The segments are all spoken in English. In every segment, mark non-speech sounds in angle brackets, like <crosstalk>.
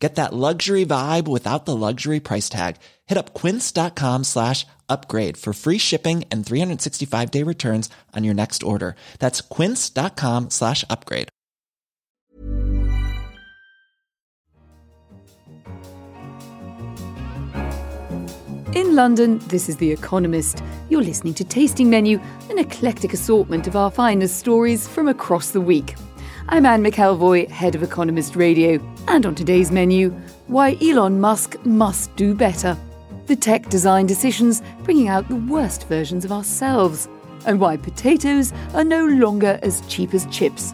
Get that luxury vibe without the luxury price tag. Hit up quince.com slash upgrade for free shipping and 365 day returns on your next order. That's quince.com slash upgrade. In London, this is The Economist. You're listening to Tasting Menu, an eclectic assortment of our finest stories from across the week. I'm Anne McElvoy, head of Economist Radio. And on today's menu, why Elon Musk must do better. The tech design decisions bringing out the worst versions of ourselves. And why potatoes are no longer as cheap as chips.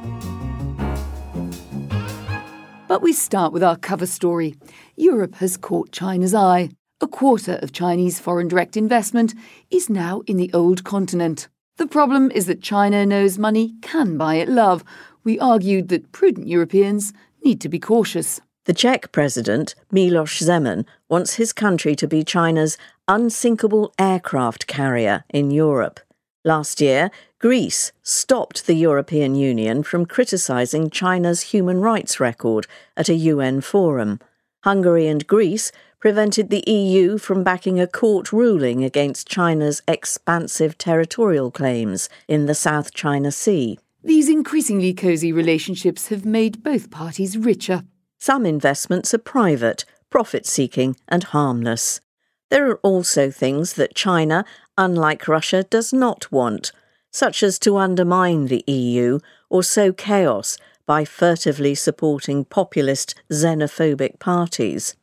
But we start with our cover story. Europe has caught China's eye. A quarter of Chinese foreign direct investment is now in the old continent. The problem is that China knows money can buy it love. We argued that prudent Europeans need to be cautious. The Czech president, Miloš Zeman, wants his country to be China's unsinkable aircraft carrier in Europe. Last year, Greece stopped the European Union from criticising China's human rights record at a UN forum. Hungary and Greece prevented the EU from backing a court ruling against China's expansive territorial claims in the South China Sea. These increasingly cosy relationships have made both parties richer. Some investments are private, profit seeking, and harmless. There are also things that China, unlike Russia, does not want, such as to undermine the EU or sow chaos by furtively supporting populist xenophobic parties.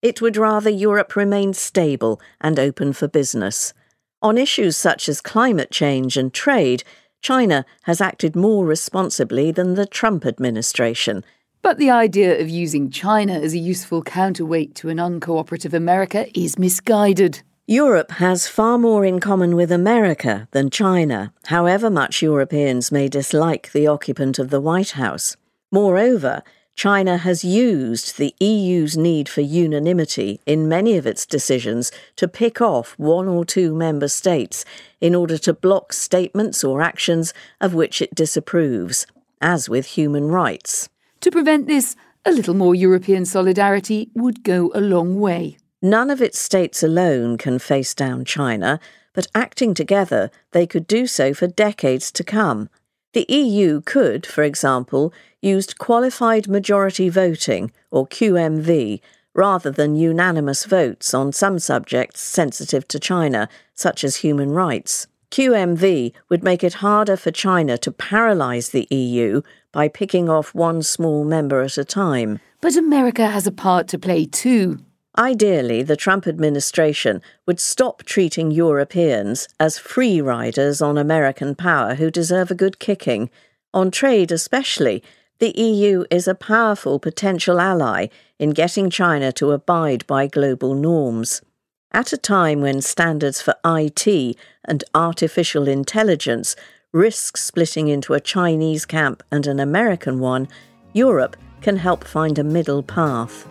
It would rather Europe remain stable and open for business. On issues such as climate change and trade, China has acted more responsibly than the Trump administration. But the idea of using China as a useful counterweight to an uncooperative America is misguided. Europe has far more in common with America than China, however much Europeans may dislike the occupant of the White House. Moreover, China has used the EU's need for unanimity in many of its decisions to pick off one or two member states in order to block statements or actions of which it disapproves, as with human rights. To prevent this, a little more European solidarity would go a long way. None of its states alone can face down China, but acting together, they could do so for decades to come. The EU could, for example, use qualified majority voting, or QMV, rather than unanimous votes on some subjects sensitive to China, such as human rights. QMV would make it harder for China to paralyse the EU by picking off one small member at a time. But America has a part to play too. Ideally, the Trump administration would stop treating Europeans as free riders on American power who deserve a good kicking. On trade, especially, the EU is a powerful potential ally in getting China to abide by global norms. At a time when standards for IT and artificial intelligence risk splitting into a Chinese camp and an American one, Europe can help find a middle path.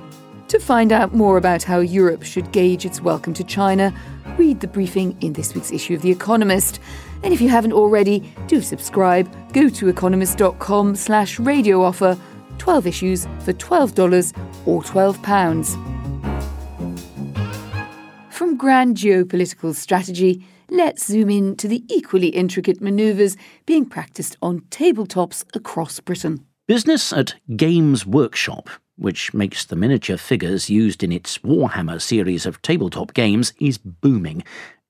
To find out more about how Europe should gauge its welcome to China, read the briefing in this week's issue of The Economist. And if you haven't already, do subscribe. Go to economist.com slash radio offer. 12 issues for $12 or £12. From grand geopolitical strategy, let's zoom in to the equally intricate manoeuvres being practiced on tabletops across Britain. Business at Games Workshop which makes the miniature figures used in its Warhammer series of tabletop games, is booming.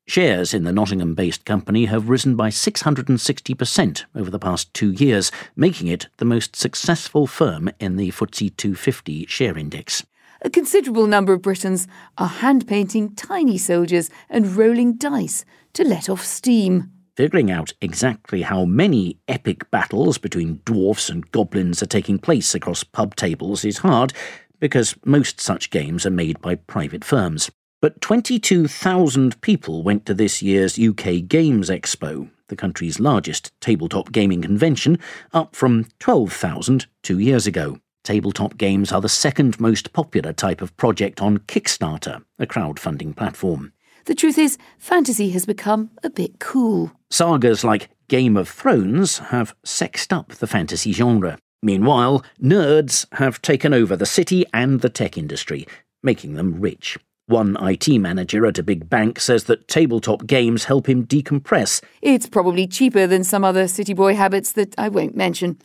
Shares in the Nottingham based company have risen by 660% over the past two years, making it the most successful firm in the FTSE 250 share index. A considerable number of Britons are hand painting tiny soldiers and rolling dice to let off steam. Figuring out exactly how many epic battles between dwarfs and goblins are taking place across pub tables is hard, because most such games are made by private firms. But 22,000 people went to this year's UK Games Expo, the country's largest tabletop gaming convention, up from 12,000 two years ago. Tabletop games are the second most popular type of project on Kickstarter, a crowdfunding platform. The truth is, fantasy has become a bit cool. Sagas like Game of Thrones have sexed up the fantasy genre. Meanwhile, nerds have taken over the city and the tech industry, making them rich. One IT manager at a big bank says that tabletop games help him decompress. It's probably cheaper than some other city boy habits that I won't mention.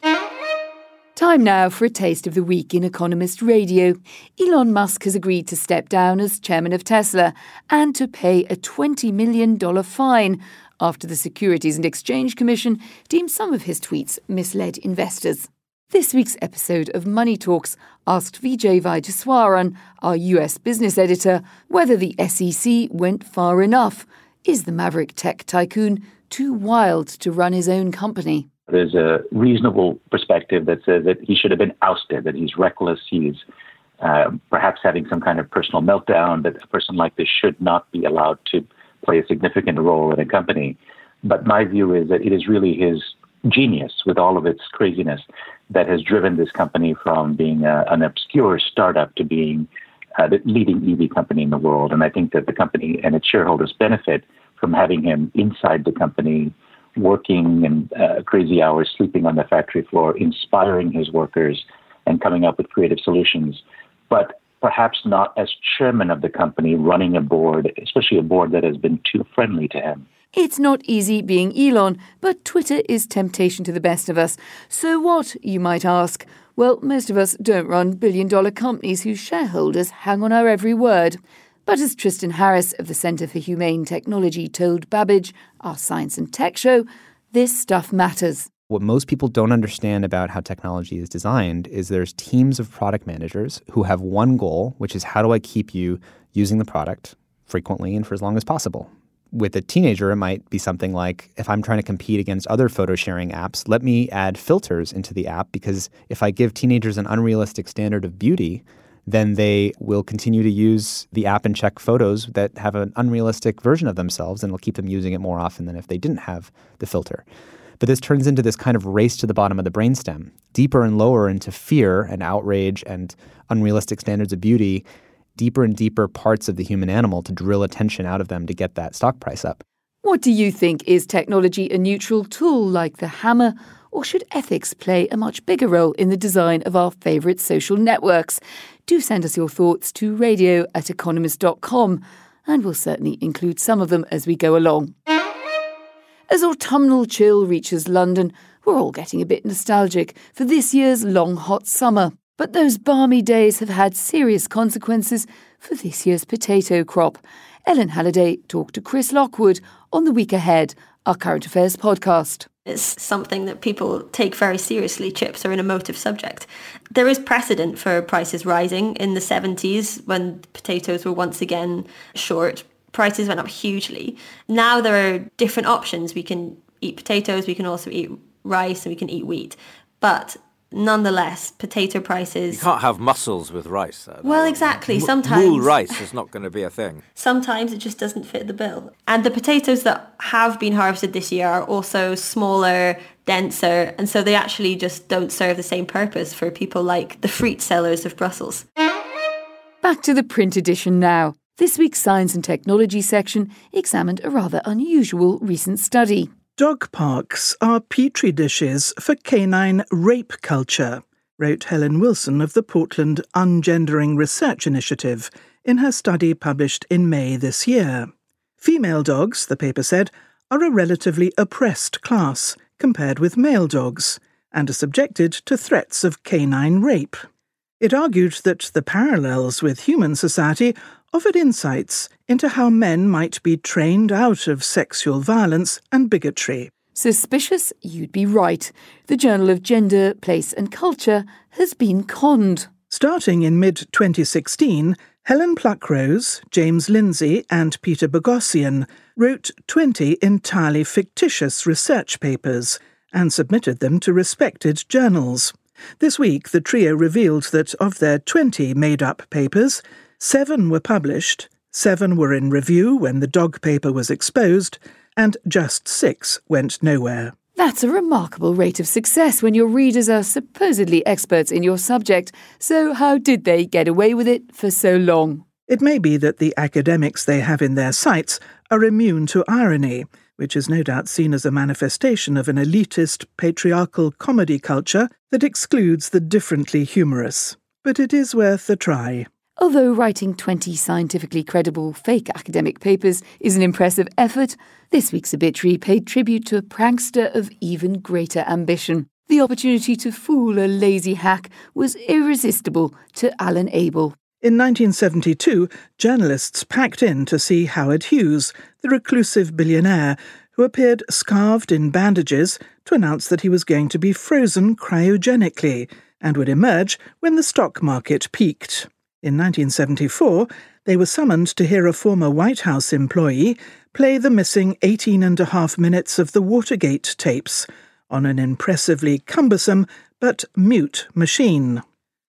Time now for a taste of the week in Economist Radio. Elon Musk has agreed to step down as chairman of Tesla and to pay a $20 million fine after the Securities and Exchange Commission deemed some of his tweets misled investors. This week's episode of Money Talks asked Vijay Vaitheeswaran, our US business editor, whether the SEC went far enough. Is the maverick tech tycoon too wild to run his own company? There's a reasonable perspective that says that he should have been ousted, that he's reckless, he's uh, perhaps having some kind of personal meltdown, that a person like this should not be allowed to play a significant role in a company. But my view is that it is really his genius, with all of its craziness, that has driven this company from being a, an obscure startup to being uh, the leading EV company in the world. And I think that the company and its shareholders benefit from having him inside the company working and uh, crazy hours, sleeping on the factory floor, inspiring his workers, and coming up with creative solutions. But perhaps not as chairman of the company, running a board, especially a board that has been too friendly to him. It's not easy being Elon, but Twitter is temptation to the best of us. So what, you might ask? Well, most of us don't run billion dollar companies whose shareholders hang on our every word. But as Tristan Harris of the Centre for Humane Technology told Babbage, our science and tech show, this stuff matters. What most people don't understand about how technology is designed is there's teams of product managers who have one goal, which is how do I keep you using the product frequently and for as long as possible. With a teenager, it might be something like if I'm trying to compete against other photo sharing apps, let me add filters into the app because if I give teenagers an unrealistic standard of beauty, then they will continue to use the app and check photos that have an unrealistic version of themselves and it'll keep them using it more often than if they didn't have the filter. But this turns into this kind of race to the bottom of the brainstem, deeper and lower into fear and outrage and unrealistic standards of beauty, deeper and deeper parts of the human animal to drill attention out of them to get that stock price up. What do you think? Is technology a neutral tool like the hammer? Or should ethics play a much bigger role in the design of our favourite social networks? Do send us your thoughts to radio at economist.com, and we'll certainly include some of them as we go along. As autumnal chill reaches London, we're all getting a bit nostalgic for this year's long hot summer. But those balmy days have had serious consequences for this year's potato crop. Ellen Halliday talked to Chris Lockwood on the week ahead, our current affairs podcast. It's something that people take very seriously. Chips are an emotive subject. There is precedent for prices rising. In the 70s, when potatoes were once again short, prices went up hugely. Now there are different options. We can eat potatoes, we can also eat rice, and we can eat wheat. But nonetheless, potato prices. You can't have mussels with rice. Well, exactly. Sometimes wool rice is not going to be a thing. <laughs> Sometimes it just doesn't fit the bill. And the potatoes that have been harvested this year are also smaller, denser, and so they actually just don't serve the same purpose for people like the fruit sellers of Brussels. Back to the print edition now. This week's Science and Technology section examined a rather unusual recent study. Dog parks are petri dishes for canine rape culture, wrote Helen Wilson of the Portland Ungendering Research Initiative in her study published in May this year. Female dogs, the paper said, are a relatively oppressed class compared with male dogs and are subjected to threats of canine rape. It argued that the parallels with human society offered insights into how men might be trained out of sexual violence and bigotry. Suspicious? You'd be right. The Journal of Gender, Place and Culture has been conned. Starting in mid 2016, Helen Pluckrose, James Lindsay, and Peter Boghossian wrote 20 entirely fictitious research papers and submitted them to respected journals. This week, the trio revealed that of their 20 made up papers, Seven were published, seven were in review when the dog paper was exposed, and just six went nowhere. That's a remarkable rate of success when your readers are supposedly experts in your subject. So, how did they get away with it for so long? It may be that the academics they have in their sights are immune to irony, which is no doubt seen as a manifestation of an elitist, patriarchal comedy culture that excludes the differently humorous. But it is worth a try. Although writing 20 scientifically credible fake academic papers is an impressive effort, this week's obituary paid tribute to a prankster of even greater ambition. The opportunity to fool a lazy hack was irresistible to Alan Abel. In 1972, journalists packed in to see Howard Hughes, the reclusive billionaire, who appeared scarved in bandages to announce that he was going to be frozen cryogenically and would emerge when the stock market peaked. In 1974, they were summoned to hear a former White House employee play the missing 18 and a half minutes of the Watergate tapes on an impressively cumbersome but mute machine.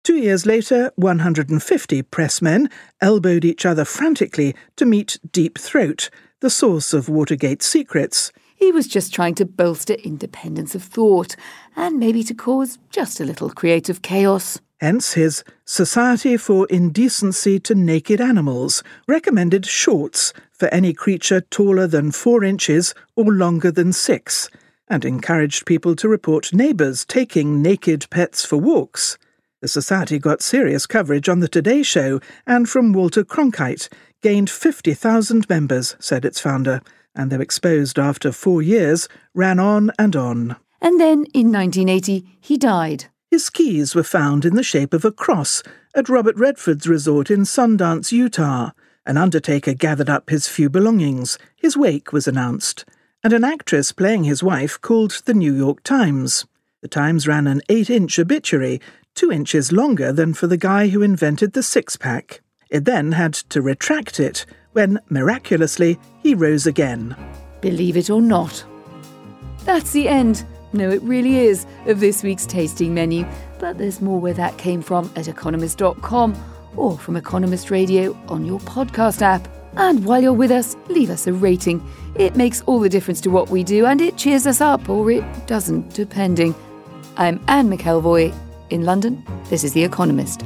Two years later, 150 pressmen elbowed each other frantically to meet Deep Throat, the source of Watergate's secrets. He was just trying to bolster independence of thought and maybe to cause just a little creative chaos. Hence his Society for Indecency to Naked Animals recommended shorts for any creature taller than four inches or longer than six, and encouraged people to report neighbours taking naked pets for walks. The Society got serious coverage on The Today Show and from Walter Cronkite, gained 50,000 members, said its founder, and though exposed after four years, ran on and on. And then, in 1980, he died. His keys were found in the shape of a cross at Robert Redford's resort in Sundance, Utah. An undertaker gathered up his few belongings. His wake was announced, and an actress playing his wife called the New York Times. The Times ran an eight inch obituary two inches longer than for the guy who invented the six pack. It then had to retract it when, miraculously, he rose again. Believe it or not. That's the end. No, it really is, of this week's tasting menu. But there's more where that came from at economist.com or from Economist Radio on your podcast app. And while you're with us, leave us a rating. It makes all the difference to what we do and it cheers us up, or it doesn't, depending. I'm Anne McElvoy in London, this is The Economist.